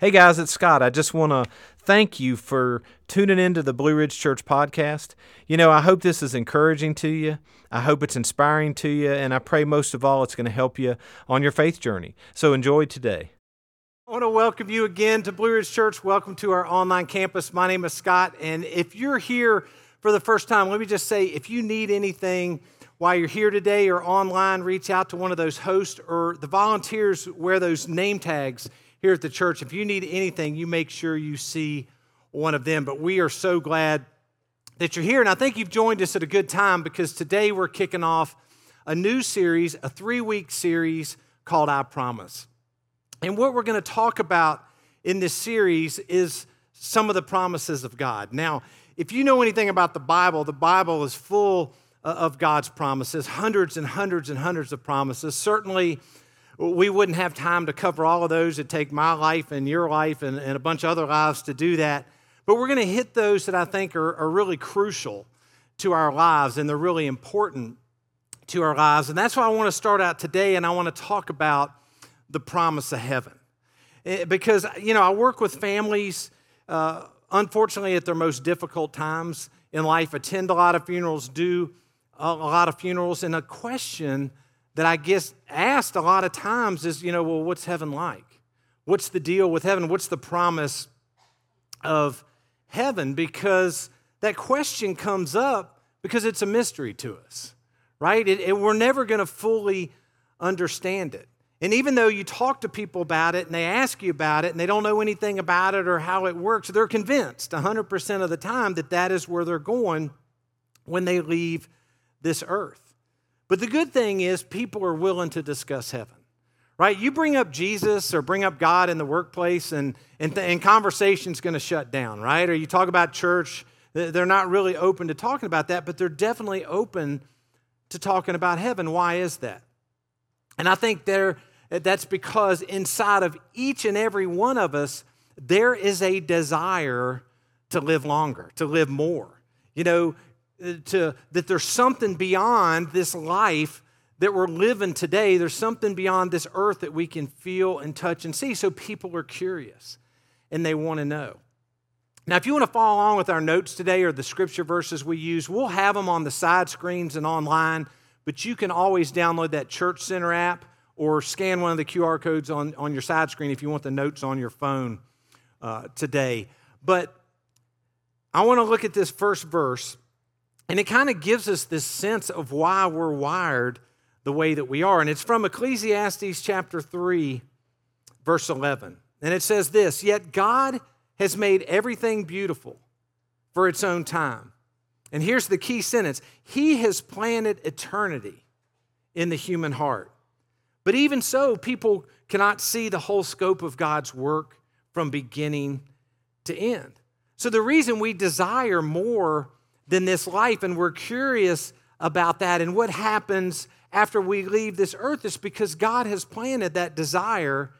Hey guys, it's Scott. I just want to thank you for tuning into the Blue Ridge Church podcast. You know, I hope this is encouraging to you. I hope it's inspiring to you, and I pray most of all it's going to help you on your faith journey. So enjoy today. I want to welcome you again to Blue Ridge Church. Welcome to our online campus. My name is Scott, and if you're here for the first time, let me just say if you need anything while you're here today or online, reach out to one of those hosts or the volunteers wear those name tags here at the church. If you need anything, you make sure you see one of them. But we are so glad that you're here. And I think you've joined us at a good time because today we're kicking off a new series, a three week series called I Promise. And what we're going to talk about in this series is some of the promises of God. Now, if you know anything about the Bible, the Bible is full uh, of God's promises, hundreds and hundreds and hundreds of promises. Certainly, we wouldn't have time to cover all of those. It'd take my life and your life and, and a bunch of other lives to do that. But we're going to hit those that I think are, are really crucial to our lives and they're really important to our lives. And that's why I want to start out today and I want to talk about the promise of heaven. Eh, because, you know, I work with families, uh, unfortunately, at their most difficult times in life, attend a lot of funerals, do a lot of funerals, and a question that I guess asked a lot of times is, you know, well, what's heaven like? What's the deal with heaven? What's the promise of heaven? Because that question comes up because it's a mystery to us, right? It, it, we're never going to fully understand it. And even though you talk to people about it and they ask you about it and they don't know anything about it or how it works, they're convinced 100% of the time that that is where they're going when they leave this earth. But the good thing is, people are willing to discuss heaven, right? You bring up Jesus or bring up God in the workplace, and, and, th- and conversation's going to shut down, right? Or you talk about church, they're not really open to talking about that, but they're definitely open to talking about heaven. Why is that? And I think there, that's because inside of each and every one of us, there is a desire to live longer, to live more. You know, to, that there's something beyond this life that we're living today. There's something beyond this earth that we can feel and touch and see. So people are curious and they want to know. Now, if you want to follow along with our notes today or the scripture verses we use, we'll have them on the side screens and online, but you can always download that Church Center app or scan one of the QR codes on, on your side screen if you want the notes on your phone uh, today. But I want to look at this first verse and it kind of gives us this sense of why we're wired the way that we are. And it's from Ecclesiastes chapter 3, verse 11. And it says this Yet God has made everything beautiful for its own time. And here's the key sentence He has planted eternity in the human heart. But even so, people cannot see the whole scope of God's work from beginning to end. So the reason we desire more than this life. And we're curious about that and what happens after we leave this earth is because God has planted that desire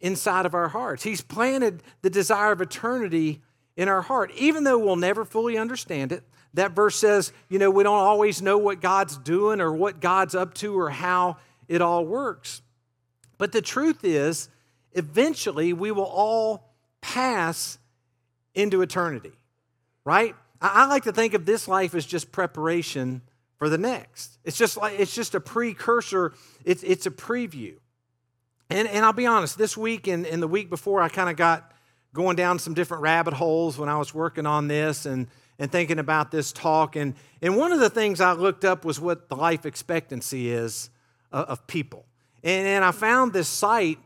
inside of our hearts. He's planted the desire of eternity in our heart, even though we'll never fully understand it. That verse says, you know, we don't always know what God's doing or what God's up to or how it all works. But the truth is, eventually we will all pass into eternity, right? I, like to think of this life as just preparation for the next. It's just like it's just a precursor, it's, it's a preview. And, and I'll be honest, this week and, and the week before, I kind of got going down some different rabbit holes when I was working on this and, and thinking about this talk. And, and one of the things I looked up was what the life expectancy is of, of people. And, and I found this site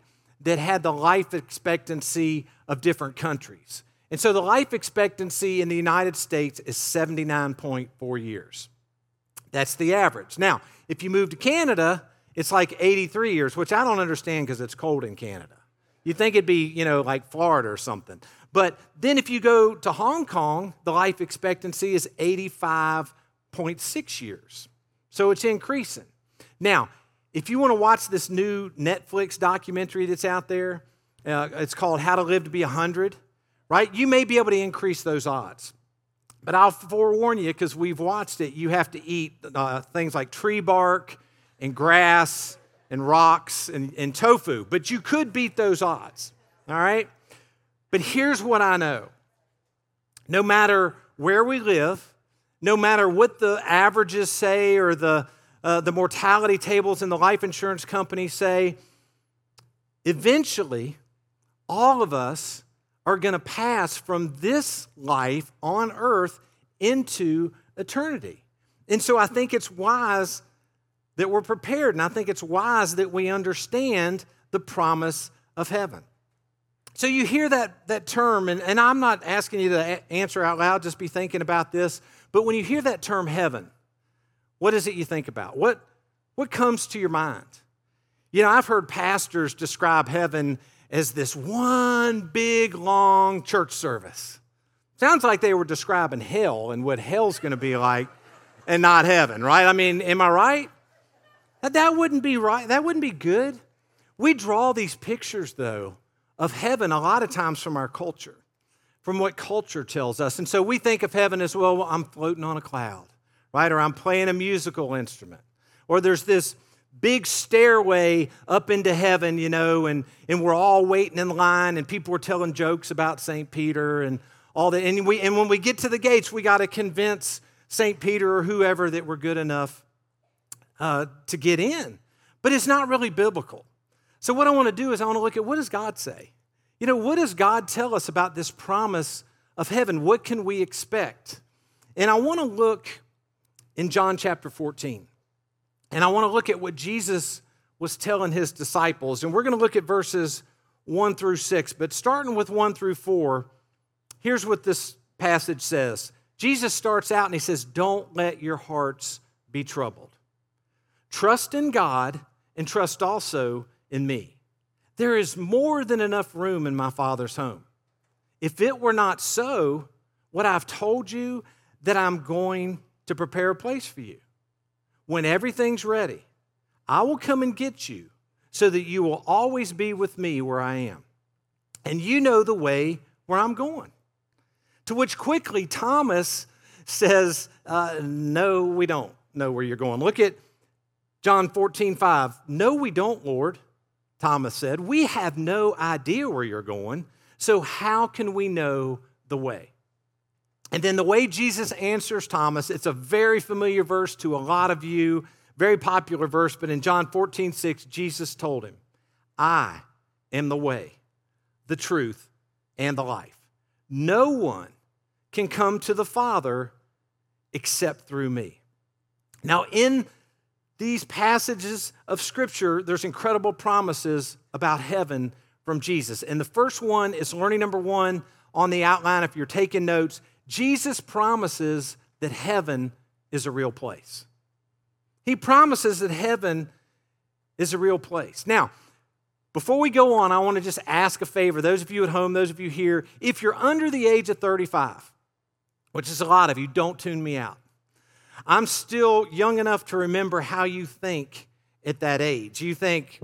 that had the life expectancy of different countries. And so the life expectancy in the United States is 79.4 years. That's the average. Now, if you move to Canada, it's like 83 years, which I don't understand because it's cold in Canada. You'd think it'd be, you know, like Florida or something. But then if you go to Hong Kong, the life expectancy is 85.6 years. So it's increasing. Now, if you want to watch this new Netflix documentary that's out there, uh, it's called How to Live to Be 100 right? You may be able to increase those odds. But I'll forewarn you, because we've watched it, you have to eat uh, things like tree bark and grass and rocks and, and tofu. But you could beat those odds, all right? But here's what I know no matter where we live, no matter what the averages say or the, uh, the mortality tables in the life insurance company say, eventually, all of us are going to pass from this life on earth into eternity. And so I think it's wise that we're prepared, and I think it's wise that we understand the promise of heaven. So you hear that, that term, and, and I'm not asking you to answer out loud, just be thinking about this. But when you hear that term heaven, what is it you think about? What, what comes to your mind? You know, I've heard pastors describe heaven as this one big, long church service. Sounds like they were describing hell and what hell's going to be like and not heaven, right? I mean, am I right? That wouldn't be right. That wouldn't be good. We draw these pictures, though, of heaven a lot of times from our culture, from what culture tells us. And so we think of heaven as well, I'm floating on a cloud, right? Or I'm playing a musical instrument. Or there's this big stairway up into heaven, you know, and, and we're all waiting in line, and people are telling jokes about St. Peter and all that. And, we, and when we get to the gates, we got to convince St. Peter or whoever that we're good enough uh, to get in. But it's not really biblical. So, what I want to do is I want to look at what does God say? You know, what does God tell us about this promise of heaven? What can we expect? And I want to look in John chapter 14. And I want to look at what Jesus was telling his disciples. And we're going to look at verses 1 through 6. But starting with 1 through 4, here's what this passage says Jesus starts out and he says, Don't let your hearts be troubled. Trust in God and trust also in me. There is more than enough room in my Father's home. If it were not so, what I've told you that I'm going to prepare a place for you. When everything's ready, I will come and get you so that you will always be with me where I am. And you know the way where I'm going. To which quickly Thomas says, uh, No, we don't know where you're going. Look at John 14, 5. No, we don't, Lord. Thomas said, We have no idea where you're going, so how can we know the way? And then the way Jesus answers Thomas, it's a very familiar verse to a lot of you, very popular verse, but in John 14, 6, Jesus told him, I am the way, the truth, and the life. No one can come to the Father except through me. Now, in these passages of Scripture, there's incredible promises about heaven from Jesus. And the first one is learning number one on the outline. If you're taking notes, Jesus promises that heaven is a real place. He promises that heaven is a real place. Now, before we go on, I want to just ask a favor. Those of you at home, those of you here, if you're under the age of 35, which is a lot of you, don't tune me out. I'm still young enough to remember how you think at that age. You think,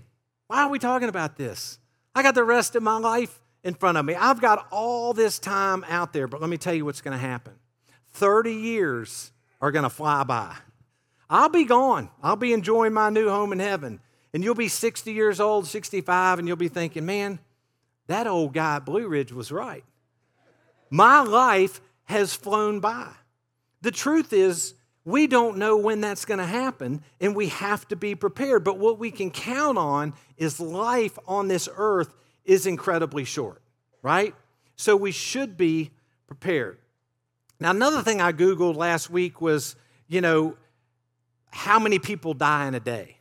why are we talking about this? I got the rest of my life in front of me. I've got all this time out there, but let me tell you what's going to happen 30 years are going to fly by. I'll be gone. I'll be enjoying my new home in heaven. And you'll be 60 years old, 65, and you'll be thinking, man, that old guy at Blue Ridge was right. My life has flown by. The truth is, we don't know when that's going to happen, and we have to be prepared. But what we can count on is life on this earth is incredibly short, right? So we should be prepared. Now, another thing I Googled last week was, you know, how many people die in a day?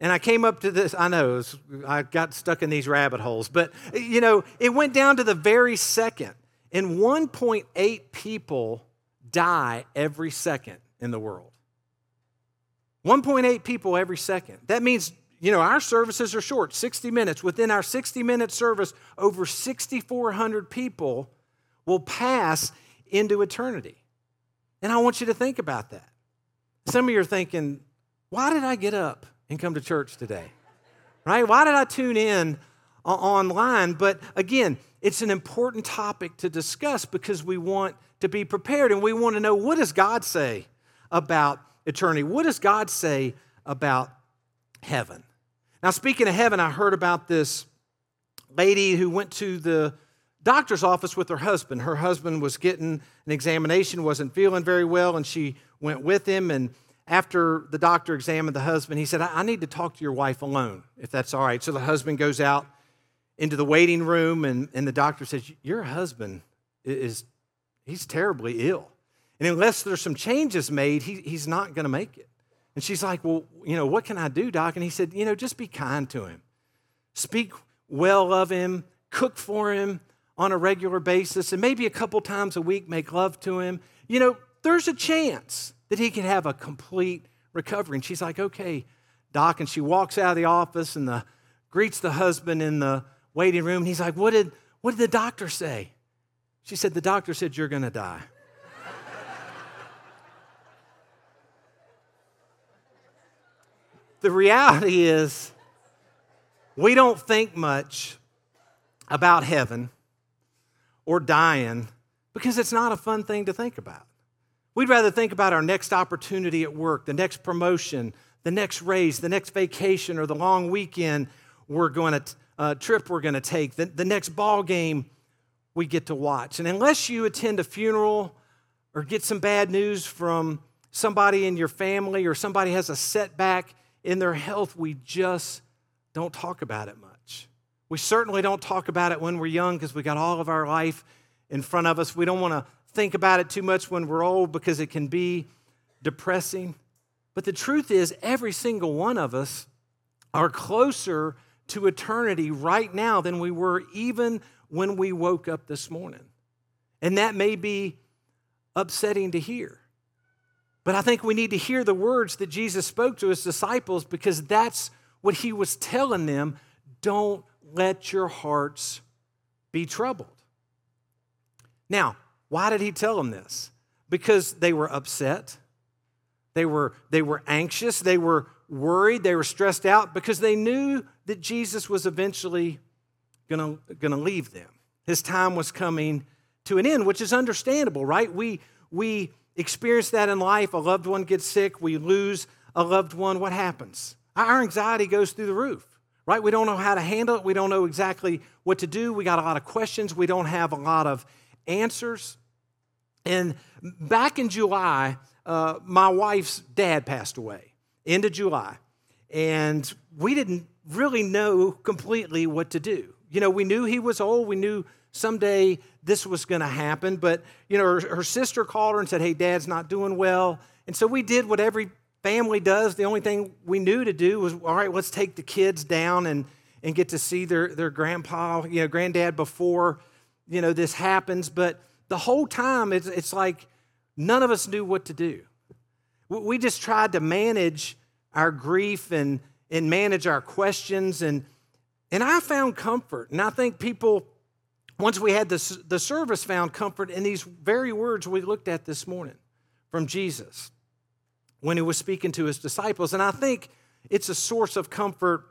And I came up to this, I know, was, I got stuck in these rabbit holes, but, you know, it went down to the very second. And 1.8 people die every second in the world. 1.8 people every second. That means, you know, our services are short, 60 minutes. Within our 60 minute service, over 6,400 people will pass into eternity. And I want you to think about that. Some of you are thinking, why did I get up and come to church today? Right? Why did I tune in uh, online? But again, it's an important topic to discuss because we want to be prepared and we want to know what does God say about eternity? What does God say about heaven? Now, speaking of heaven, I heard about this lady who went to the doctor's office with her husband. Her husband was getting an examination, wasn't feeling very well, and she went with him. And after the doctor examined the husband, he said, I, need to talk to your wife alone, if that's all right. So the husband goes out into the waiting room, and, and the doctor says, Your husband is, he's terribly ill. And unless there's some changes made, he, he's not going to make it. And she's like, Well, you know, what can I do, doc? And he said, You know, just be kind to him. Speak well of him, cook for him on a regular basis, and maybe a couple times a week make love to him. You know, there's a chance that he could have a complete recovery. And she's like, Okay, doc. And she walks out of the office and the, greets the husband in the waiting room. And He's like, What did, what did the doctor say? She said, The doctor said, You're going to die. The reality is, we don't think much about heaven or dying because it's not a fun thing to think about. We'd rather think about our next opportunity at work, the next promotion, the next raise, the next vacation, or the long weekend we're going to uh, trip we're going to take, the, the next ball game we get to watch. And unless you attend a funeral or get some bad news from somebody in your family or somebody has a setback in their health, we just don't talk about it much. We certainly don't talk about it when we're young because we got all of our life in front of us. We don't want to think about it too much when we're old because it can be depressing. But the truth is, every single one of us are closer to eternity right now than we were even when we woke up this morning. And that may be upsetting to hear. But I think we need to hear the words that Jesus spoke to his disciples because that's what he was telling them. Don't let your hearts be troubled. Now, why did he tell them this? Because they were upset. They were, they were anxious. They were worried, they were stressed out because they knew that Jesus was eventually going to leave them. His time was coming to an end, which is understandable, right? We, we experience that in life. A loved one gets sick, we lose a loved one. What happens? Our anxiety goes through the roof, right? We don't know how to handle it. We don't know exactly what to do. We got a lot of questions. We don't have a lot of answers. And back in July, uh, my wife's dad passed away end of July. And we didn't really know completely what to do. You know, we knew he was old. We knew someday this was going to happen. But, you know, her, her, sister called her and said, hey, dad's not doing well. And so we did what every family does. The only thing we knew to do was, all right, let's take the kids down and, and get to see their, their grandpa, you know, granddad before, you know, this happens. But the whole time, it's, it's like none of us knew what to do. We just tried to manage our grief and, and manage our questions. And, and I found comfort. And I think people, once we had this, the service, found comfort in these very words we looked at this morning from Jesus when he was speaking to his disciples. And I think it's a source of comfort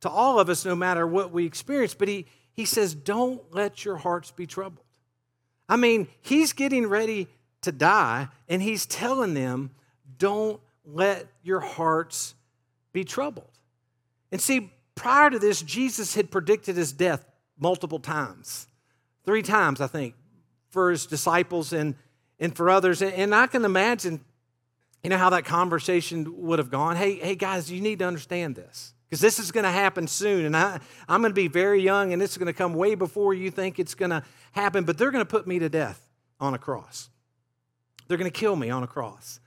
to all of us, no matter what we experience. But he, he says, Don't let your hearts be troubled. I mean, he's getting ready to die, and he's telling them, Don't let your hearts be troubled. And see, prior to this, Jesus had predicted his death multiple times. Three times, I think, for his disciples and, and for others. And I can imagine, you know, how that conversation would have gone. Hey, hey guys, you need to understand this. Because this is going to happen soon. And I, I'm going to be very young, and this is going to come way before you think it's going to happen. But they're going to put me to death on a cross. They're going to kill me on a cross.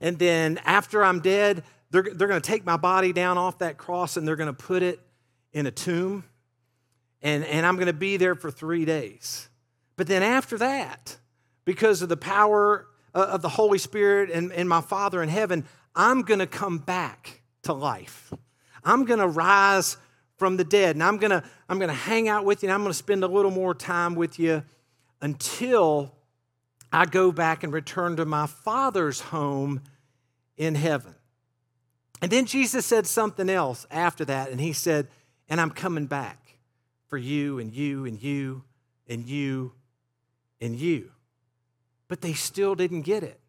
And then after I'm dead, they're, they're going to take my body down off that cross and they're going to put it in a tomb. And, and I'm going to be there for three days. But then after that, because of the power uh, of the Holy Spirit and, and my Father in heaven, I'm going to come back to life. I'm going to rise from the dead and I'm going to I'm going to hang out with you and I'm going to spend a little more time with you until I go back and return to my Father's home in heaven. And then Jesus said something else after that, and he said, And I'm coming back for you and you and you and you and you. But they still didn't get it.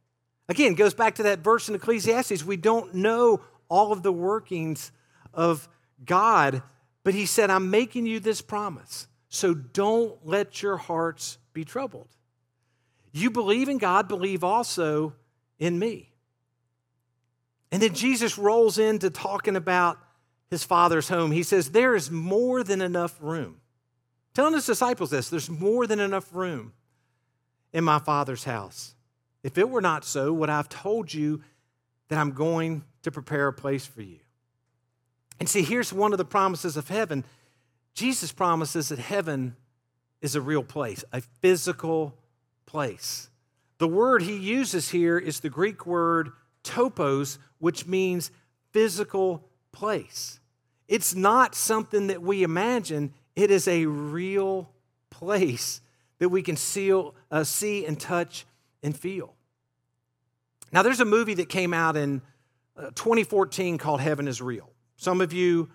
Again, goes back to that verse in Ecclesiastes. We don't know all of the workings of God, but he said, I'm making you this promise So don't let your hearts be troubled. You believe in God, believe also in me. And then Jesus rolls into talking about his father's home. He says, There is more than enough room. Telling his disciples this there's more than enough room in my father's house. If it were not so, would I have told you that I'm going to prepare a place for you? And see, here's one of the promises of heaven Jesus promises that heaven is a real place, a physical place. The word he uses here is the Greek word topos, which means physical place. It's not something that we imagine, it is a real place that we can seal, uh, see and touch and feel. Now, there's a movie that came out in uh, 2014 called Heaven is Real. Some of you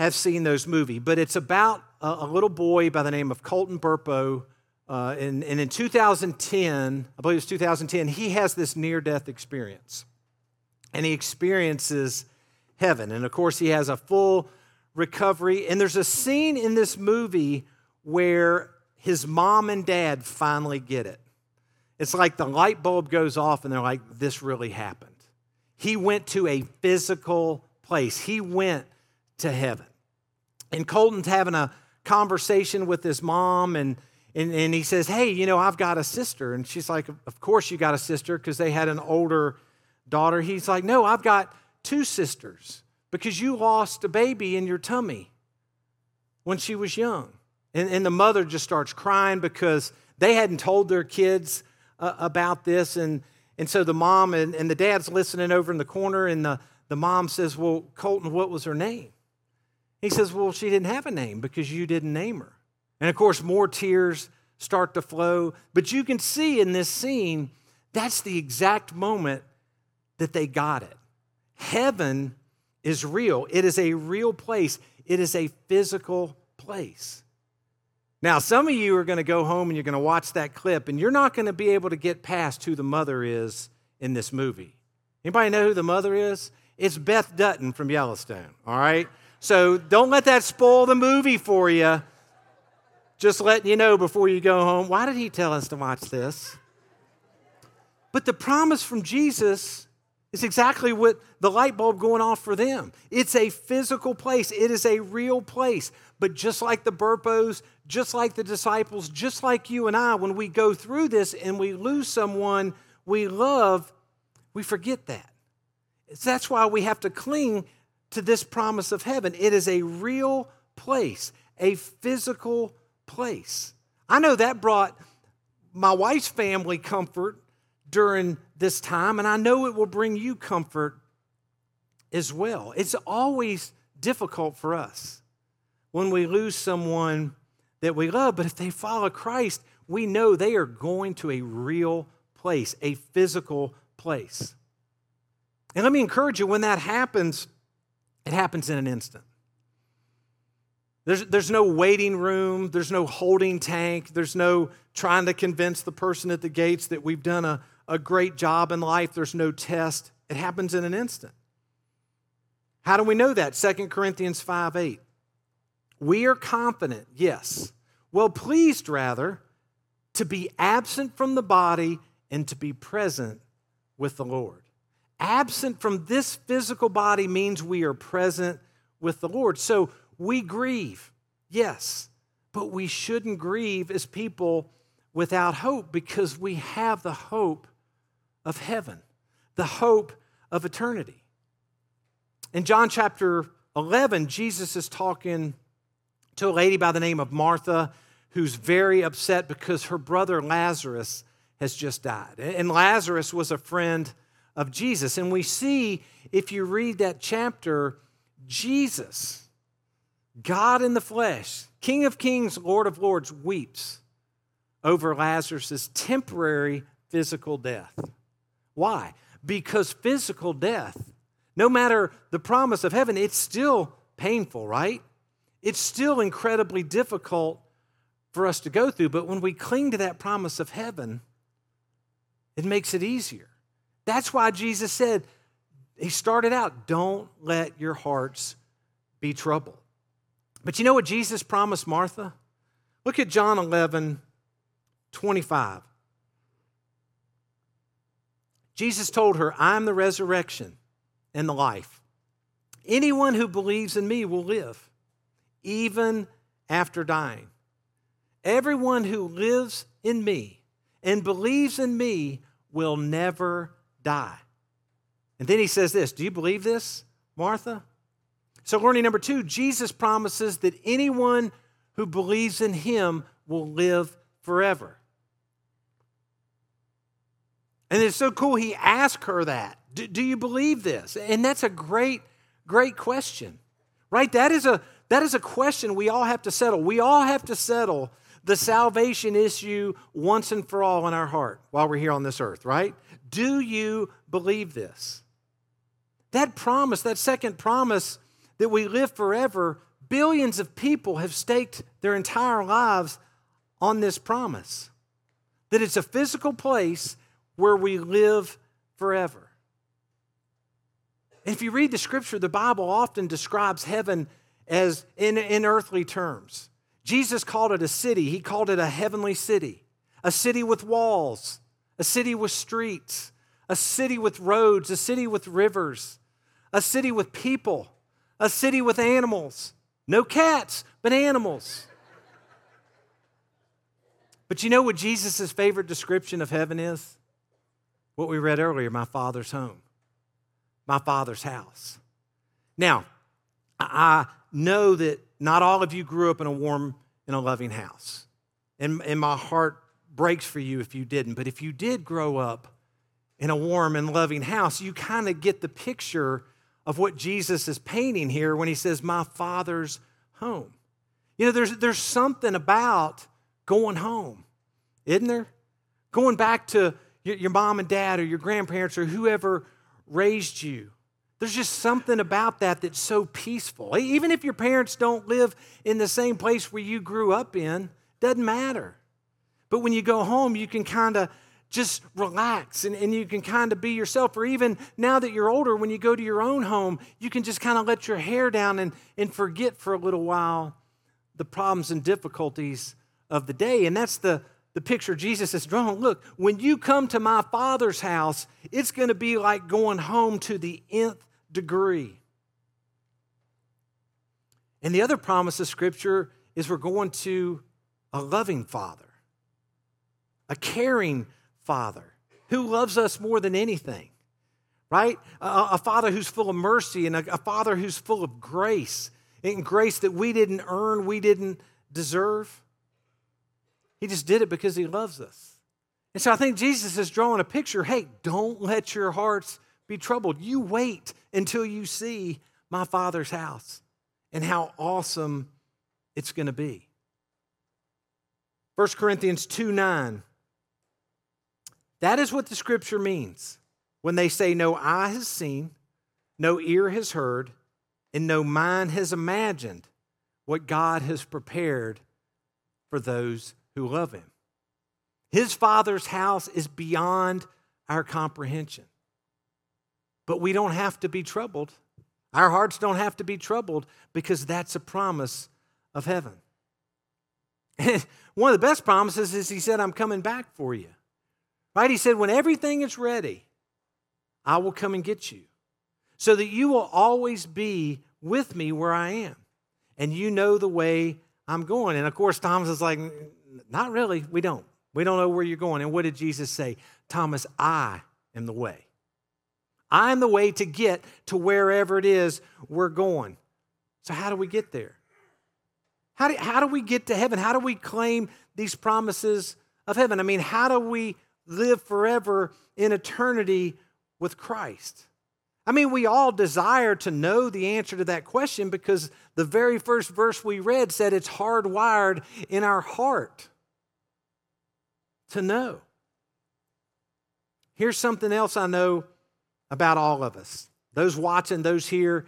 have seen those movies, but it's about a, a little boy by the name of Colton Burpo. Uh, and, and in 2010, I believe it's 2010, he has this near death experience. And he experiences heaven. And of course, he has a full recovery. And there's a scene in this movie where his mom and dad finally get it. It's like the light bulb goes off and they're like, this really happened. He went to a physical place, he went to heaven. And Colton's having a conversation with his mom and and, and he says, Hey, you know, I've got a sister. And she's like, Of course you got a sister because they had an older daughter. He's like, No, I've got two sisters because you lost a baby in your tummy when she was young. And, and the mother just starts crying because they hadn't told their kids uh, about this. And, and so the mom and, and the dad's listening over in the corner, and the, the mom says, Well, Colton, what was her name? He says, Well, she didn't have a name because you didn't name her. And of course, more tears start to flow. But you can see in this scene, that's the exact moment that they got it. Heaven is real, it is a real place, it is a physical place. Now, some of you are going to go home and you're going to watch that clip, and you're not going to be able to get past who the mother is in this movie. Anybody know who the mother is? It's Beth Dutton from Yellowstone, all right? So don't let that spoil the movie for you. Just letting you know before you go home. Why did he tell us to watch this? But the promise from Jesus is exactly what the light bulb going off for them. It's a physical place, it is a real place. But just like the Burpos, just like the disciples, just like you and I, when we go through this and we lose someone we love, we forget that. That's why we have to cling to this promise of heaven. It is a real place, a physical place. I know that brought my wife's family comfort during this time, and I know it will bring you comfort as well. It's always difficult for us when we lose someone that we love, but if they follow Christ, we know they are going to a real place, a physical place. And let me encourage you when that happens, it happens in an instant. There's, there's no waiting room, there's no holding tank, there's no trying to convince the person at the gates that we've done a, a great job in life, there's no test. It happens in an instant. How do we know that? 2 Corinthians 5 8. We are confident, yes, well pleased rather, to be absent from the body and to be present with the Lord. Absent from this physical body means we are present with the Lord. So we grieve, yes, but we shouldn't grieve as people without hope because we have the hope of heaven, the hope of eternity. In John chapter 11, Jesus is talking to a lady by the name of Martha who's very upset because her brother Lazarus has just died. And Lazarus was a friend of Jesus. And we see, if you read that chapter, Jesus, God in the flesh, King of kings, Lord of lords, weeps over Lazarus' temporary physical death. Why? Because physical death, no matter the promise of heaven, it's still painful, right? It's still incredibly difficult for us to go through. But when we cling to that promise of heaven, it makes it easier. That's why Jesus said, He started out, don't let your hearts be troubled. But you know what Jesus promised Martha? Look at John 11, 25. Jesus told her, I'm the resurrection and the life. Anyone who believes in me will live, even after dying. Everyone who lives in me and believes in me will never die. And then he says this Do you believe this, Martha? So, learning number two, Jesus promises that anyone who believes in him will live forever. And it's so cool, he asked her that. Do, do, you believe this? And that's a great, great question, right? That is, a, that is a question we all have to settle. We all have to settle the salvation issue once and for all in our heart while we're here on this earth, right? Do you believe this? That promise, that second promise that we live forever, billions of people have staked their entire lives on this promise. That it's a physical place where we live forever. If you read the scripture, the Bible often describes heaven as in, in earthly terms. Jesus called it a city, he called it a heavenly city, a city with walls, a city with streets, a city with roads, a city with rivers, a city with people, a city with animals. No cats, but animals. But you know what Jesus' favorite description of heaven is? What we read earlier my Father's home, my Father's house. Now, I know that not all of you grew up in a warm and a loving house. And, and my heart breaks for you if you didn't. But if you did grow up in a warm and loving house, you kind of get the picture of what Jesus is painting here when he says, My Father's home. You know, there's, there's something about going home, isn't there? Going back to your, mom and dad or your grandparents or whoever raised you. There's just something about that that's so peaceful. Even if your parents don't live in the same place where you grew up in, doesn't matter. But when you go home, you can kind of just relax and, and you can kind of be yourself. Or even now that you're older, when you go to your own home, you can just kind of let your hair down and, and forget for a little while the problems and difficulties of the day. And that's the, the picture Jesus has drawn. Look, when you come to my Father's house, it's going to be like going home to the nth degree. And the other promise of Scripture is we're going to a loving Father, a caring Father who loves us more than anything, right? A, a Father who's full of mercy and a, a Father who's full of grace and grace that we didn't earn, we didn't deserve. He just did it because He loves us. And so I think Jesus is drawing a picture hey, don't let your hearts be troubled. You wait until you see my Father's house and how awesome it's going to be. 1 Corinthians 2 9 that is what the scripture means when they say, No eye has seen, no ear has heard, and no mind has imagined what God has prepared for those who love Him. His Father's house is beyond our comprehension. But we don't have to be troubled. Our hearts don't have to be troubled because that's a promise of heaven. And one of the best promises is He said, I'm coming back for you. Right? He said, When everything is ready, I will come and get you so that you will always be with me where I am. And you know the way I'm going. And of course, Thomas is like, Not really. We don't. We don't know where you're going. And what did Jesus say? Thomas, I am the way. I'm the way to get to wherever it is we're going. So, how do we get there? How do, how do we get to heaven? How do we claim these promises of heaven? I mean, how do we live forever in eternity with Christ? I mean, we all desire to know the answer to that question because the very first verse we read said it's hardwired in our heart to know. Here's something else I know about all of us those watching, those here.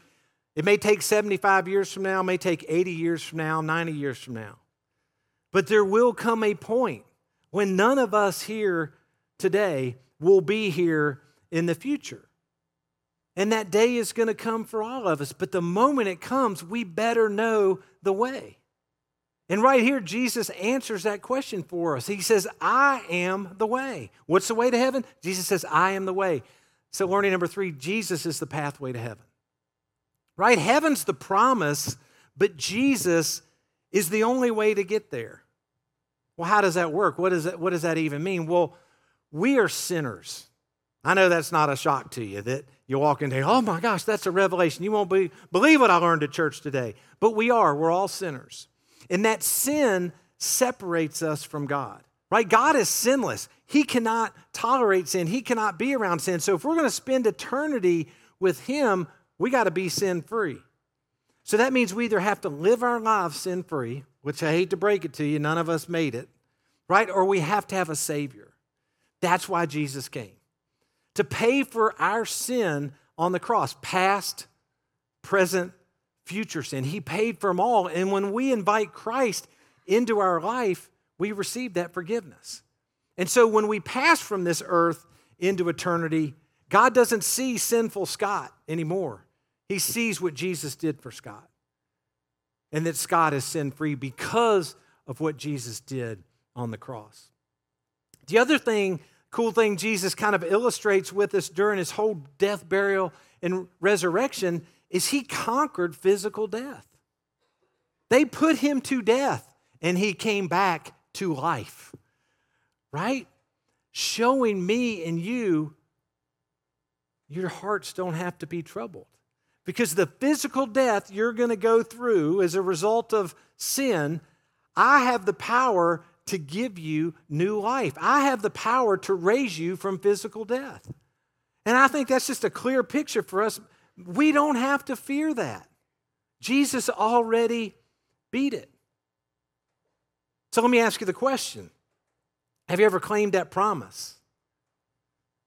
It may take 75 years from now, may take 80 years from now, 90 years from now. But there will come a point when none of us here today will be here in the future. And that day is going to come for all of us. But the moment it comes, we better know the way. And right here, Jesus answers that question for us. He says, I am the way. What's the way to heaven? Jesus says, I am the way. So, learning number three, Jesus is the pathway to heaven. Right? Heaven's the promise, but Jesus is the only way to get there. Well, how does that work? What, is that, what does that even mean? Well, we are sinners. I know that's not a shock to you that you walk into, oh my gosh, that's a revelation. You won't be, believe what I learned at church today. But we are, we're all sinners. And that sin separates us from God, right? God is sinless. He cannot tolerate sin, He cannot be around sin. So if we're going to spend eternity with Him, we got to be sin free. So that means we either have to live our lives sin free, which I hate to break it to you, none of us made it, right? Or we have to have a Savior. That's why Jesus came to pay for our sin on the cross, past, present, future sin. He paid for them all. And when we invite Christ into our life, we receive that forgiveness. And so when we pass from this earth into eternity, God doesn't see sinful Scott anymore. He sees what Jesus did for Scott. And that Scott is sin free because of what Jesus did on the cross. The other thing cool thing Jesus kind of illustrates with us during his whole death, burial, and resurrection is he conquered physical death. They put him to death and he came back to life, right? Showing me and you, your hearts don't have to be troubled. Because the physical death you're going to go through as a result of sin, I have the power to give you new life. I have the power to raise you from physical death. And I think that's just a clear picture for us. We don't have to fear that. Jesus already beat it. So let me ask you the question Have you ever claimed that promise?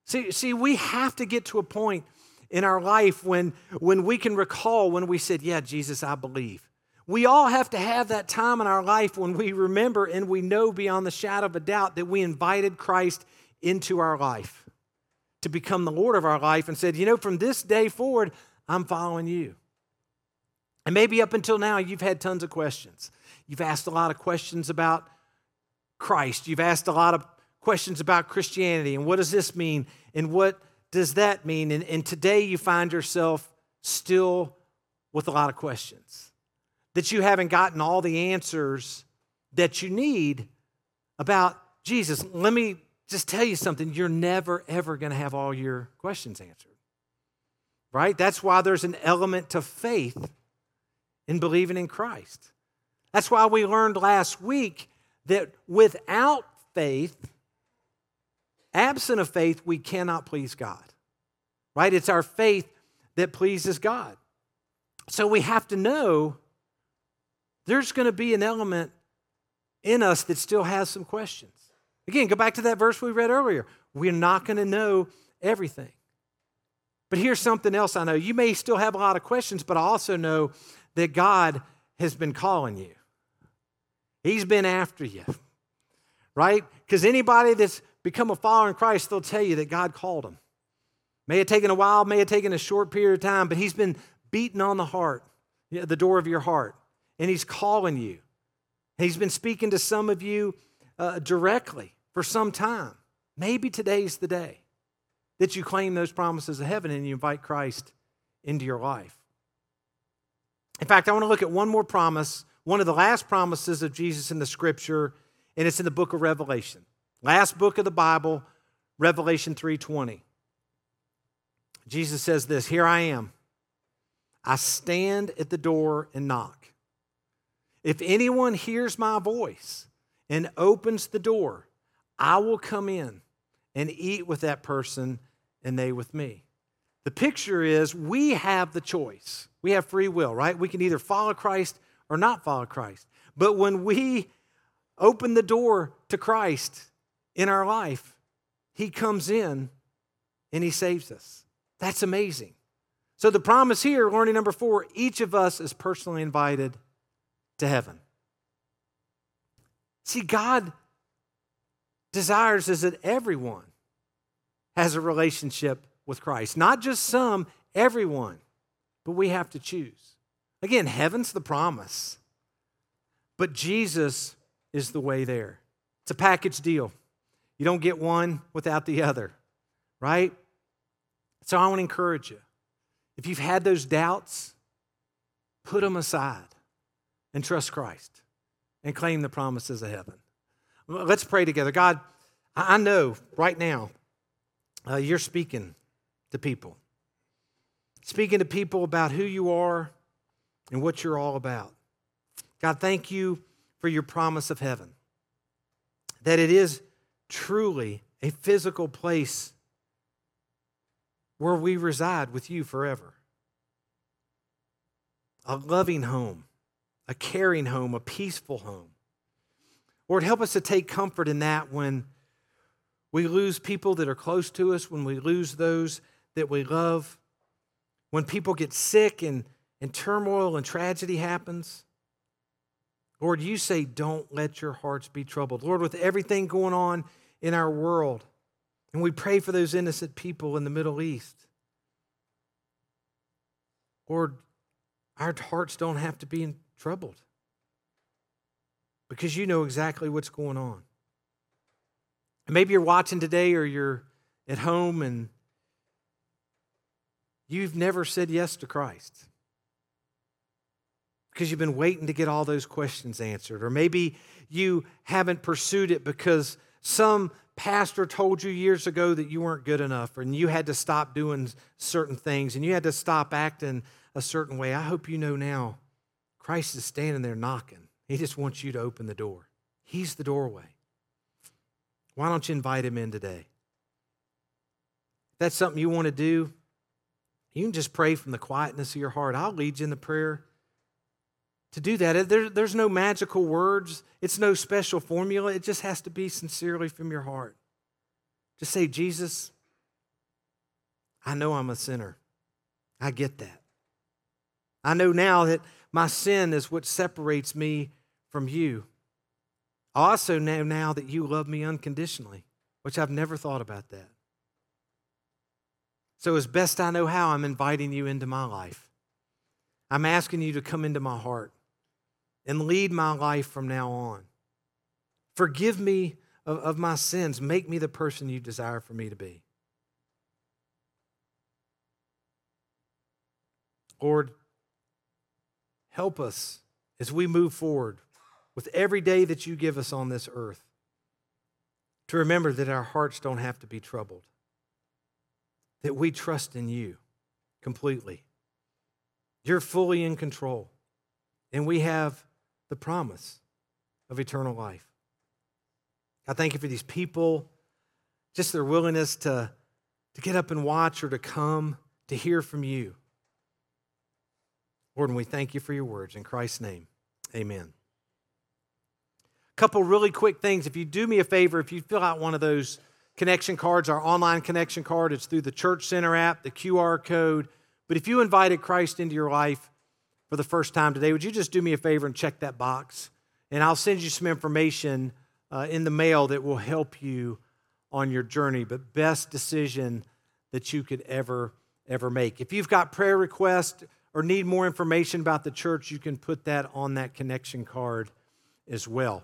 See, see, we have to get to a point in our life when, when we can recall when we said, Yeah, Jesus, I believe. We all have to have that time in our life when we remember and we know beyond the shadow of a doubt that we invited Christ into our life to become the Lord of our life and said, you know, from this day forward, I'm following you. And maybe up until now, you've had tons of questions. You've asked a lot of questions about Christ. You've asked a lot of questions about Christianity and what does this mean and what does that mean? And, and today you find yourself still with a lot of questions that you haven't gotten all the answers that you need about Jesus. Let me just tell you something you're never, ever going to have all your questions answered. Right? That's why there's an element to faith in believing in Christ. That's why we learned last week that without faith, absent of faith, we cannot please God. Right? It's our faith that pleases God. So we have to know there's going to be an element in us that still has some questions. Again, go back to that verse we read earlier. We're not going to know everything. But here's something else I know. You may still have a lot of questions, but I also know that God has been calling you. He's been after you, right? Because anybody that's become a follower in Christ, they'll tell you that God called them. May have taken a while, may have taken a short period of time, but He's been beating on the heart, the door of your heart and He's calling you. He's been speaking to some of you uh, directly for some time. Maybe today's the day that you claim those promises of heaven and you invite Christ into your life. In fact, I want to look at one more promise, one of the last promises of Jesus in the scripture, and it's in the book of Revelation. Last book of the Bible, Revelation 3:20. Jesus says this, "Here I am. I stand at the door and knock. If anyone hears my voice and opens the door, I will come in and eat with that person and they with me. The picture is we have the choice. We have free will, right? We can either follow Christ or not follow Christ. But when we open the door to Christ in our life, He comes in and He saves us. That's amazing. So, the promise here, learning number four, each of us is personally invited to heaven. See, God desires is that everyone has a relationship with Christ. Not just some, everyone. But we have to choose. Again, heaven's the promise. But Jesus is the way there. It's a package deal. You don't get one without the other, right? So I want to encourage you. If you've had those doubts, put them aside and trust Christ and claim the promises of heaven. Let's pray together. God, I know right now uh, you're speaking to people, speaking to people about who you are and what you're all about. God, thank you for your promise of heaven, that it is truly a physical place where we reside with you forever. A loving home, a caring home, a peaceful home. Lord, help us to take comfort in that when we lose people that are close to us, when we lose those that we love, when people get sick and, and turmoil and tragedy happens. Lord, you say, don't let your hearts be troubled. Lord, with everything going on in our world, and we pray for those innocent people in the Middle East. Lord, our hearts don't have to be troubled because you know exactly what's going on. And maybe you're watching today or you're at home and you've never said yes to Christ because you've been waiting to get all those questions answered. Or maybe you haven't pursued it because some pastor told you years ago that you weren't good enough and you had to stop doing certain things and you had to stop acting a certain way. I hope you know now Christ is standing there knocking. He just wants you to open the door. He's the doorway. Why don't you invite him in today? If that's something you want to do, you can just pray from the quietness of your heart. I'll lead you in the prayer to do that. There, there's no magical words, it's no special formula. It just has to be sincerely from your heart. Just say, Jesus, I know I'm a sinner. I get that. I know now that my sin is what separates me from you. I also know now that you love me unconditionally, which I've never thought about that. So, as best I know how, I'm inviting you into my life. I'm asking you to come into my heart and lead my life from now on. Forgive me of, of my sins. Make me the person you desire for me to be. Lord, help us as we move forward with every day that you give us on this earth to remember that our hearts don't have to be troubled, that we trust in you completely. You're fully in control, and we have the promise of eternal life. I thank you for these people, just their willingness to, to get up and watch or to come to hear from you. Lord, and we thank you for your words. In Christ's name, amen. A couple really quick things. If you do me a favor, if you fill out one of those connection cards, our online connection card, it's through the Church Center app, the QR code. But if you invited Christ into your life, for the first time today, would you just do me a favor and check that box? And I'll send you some information uh, in the mail that will help you on your journey. But best decision that you could ever, ever make. If you've got prayer requests or need more information about the church, you can put that on that connection card as well.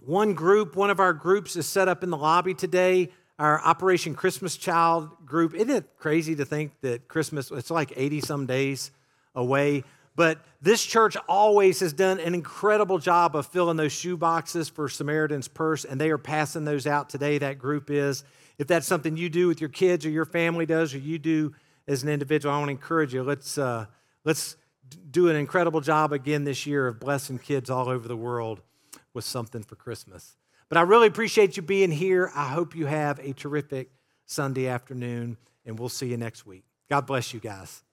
One group, one of our groups is set up in the lobby today our Operation Christmas Child group. Isn't it crazy to think that Christmas, it's like 80 some days away? But this church always has done an incredible job of filling those shoe boxes for Samaritan's Purse, and they are passing those out today. That group is. If that's something you do with your kids or your family does, or you do as an individual, I want to encourage you. Let's uh, let's do an incredible job again this year of blessing kids all over the world with something for Christmas. But I really appreciate you being here. I hope you have a terrific Sunday afternoon, and we'll see you next week. God bless you guys.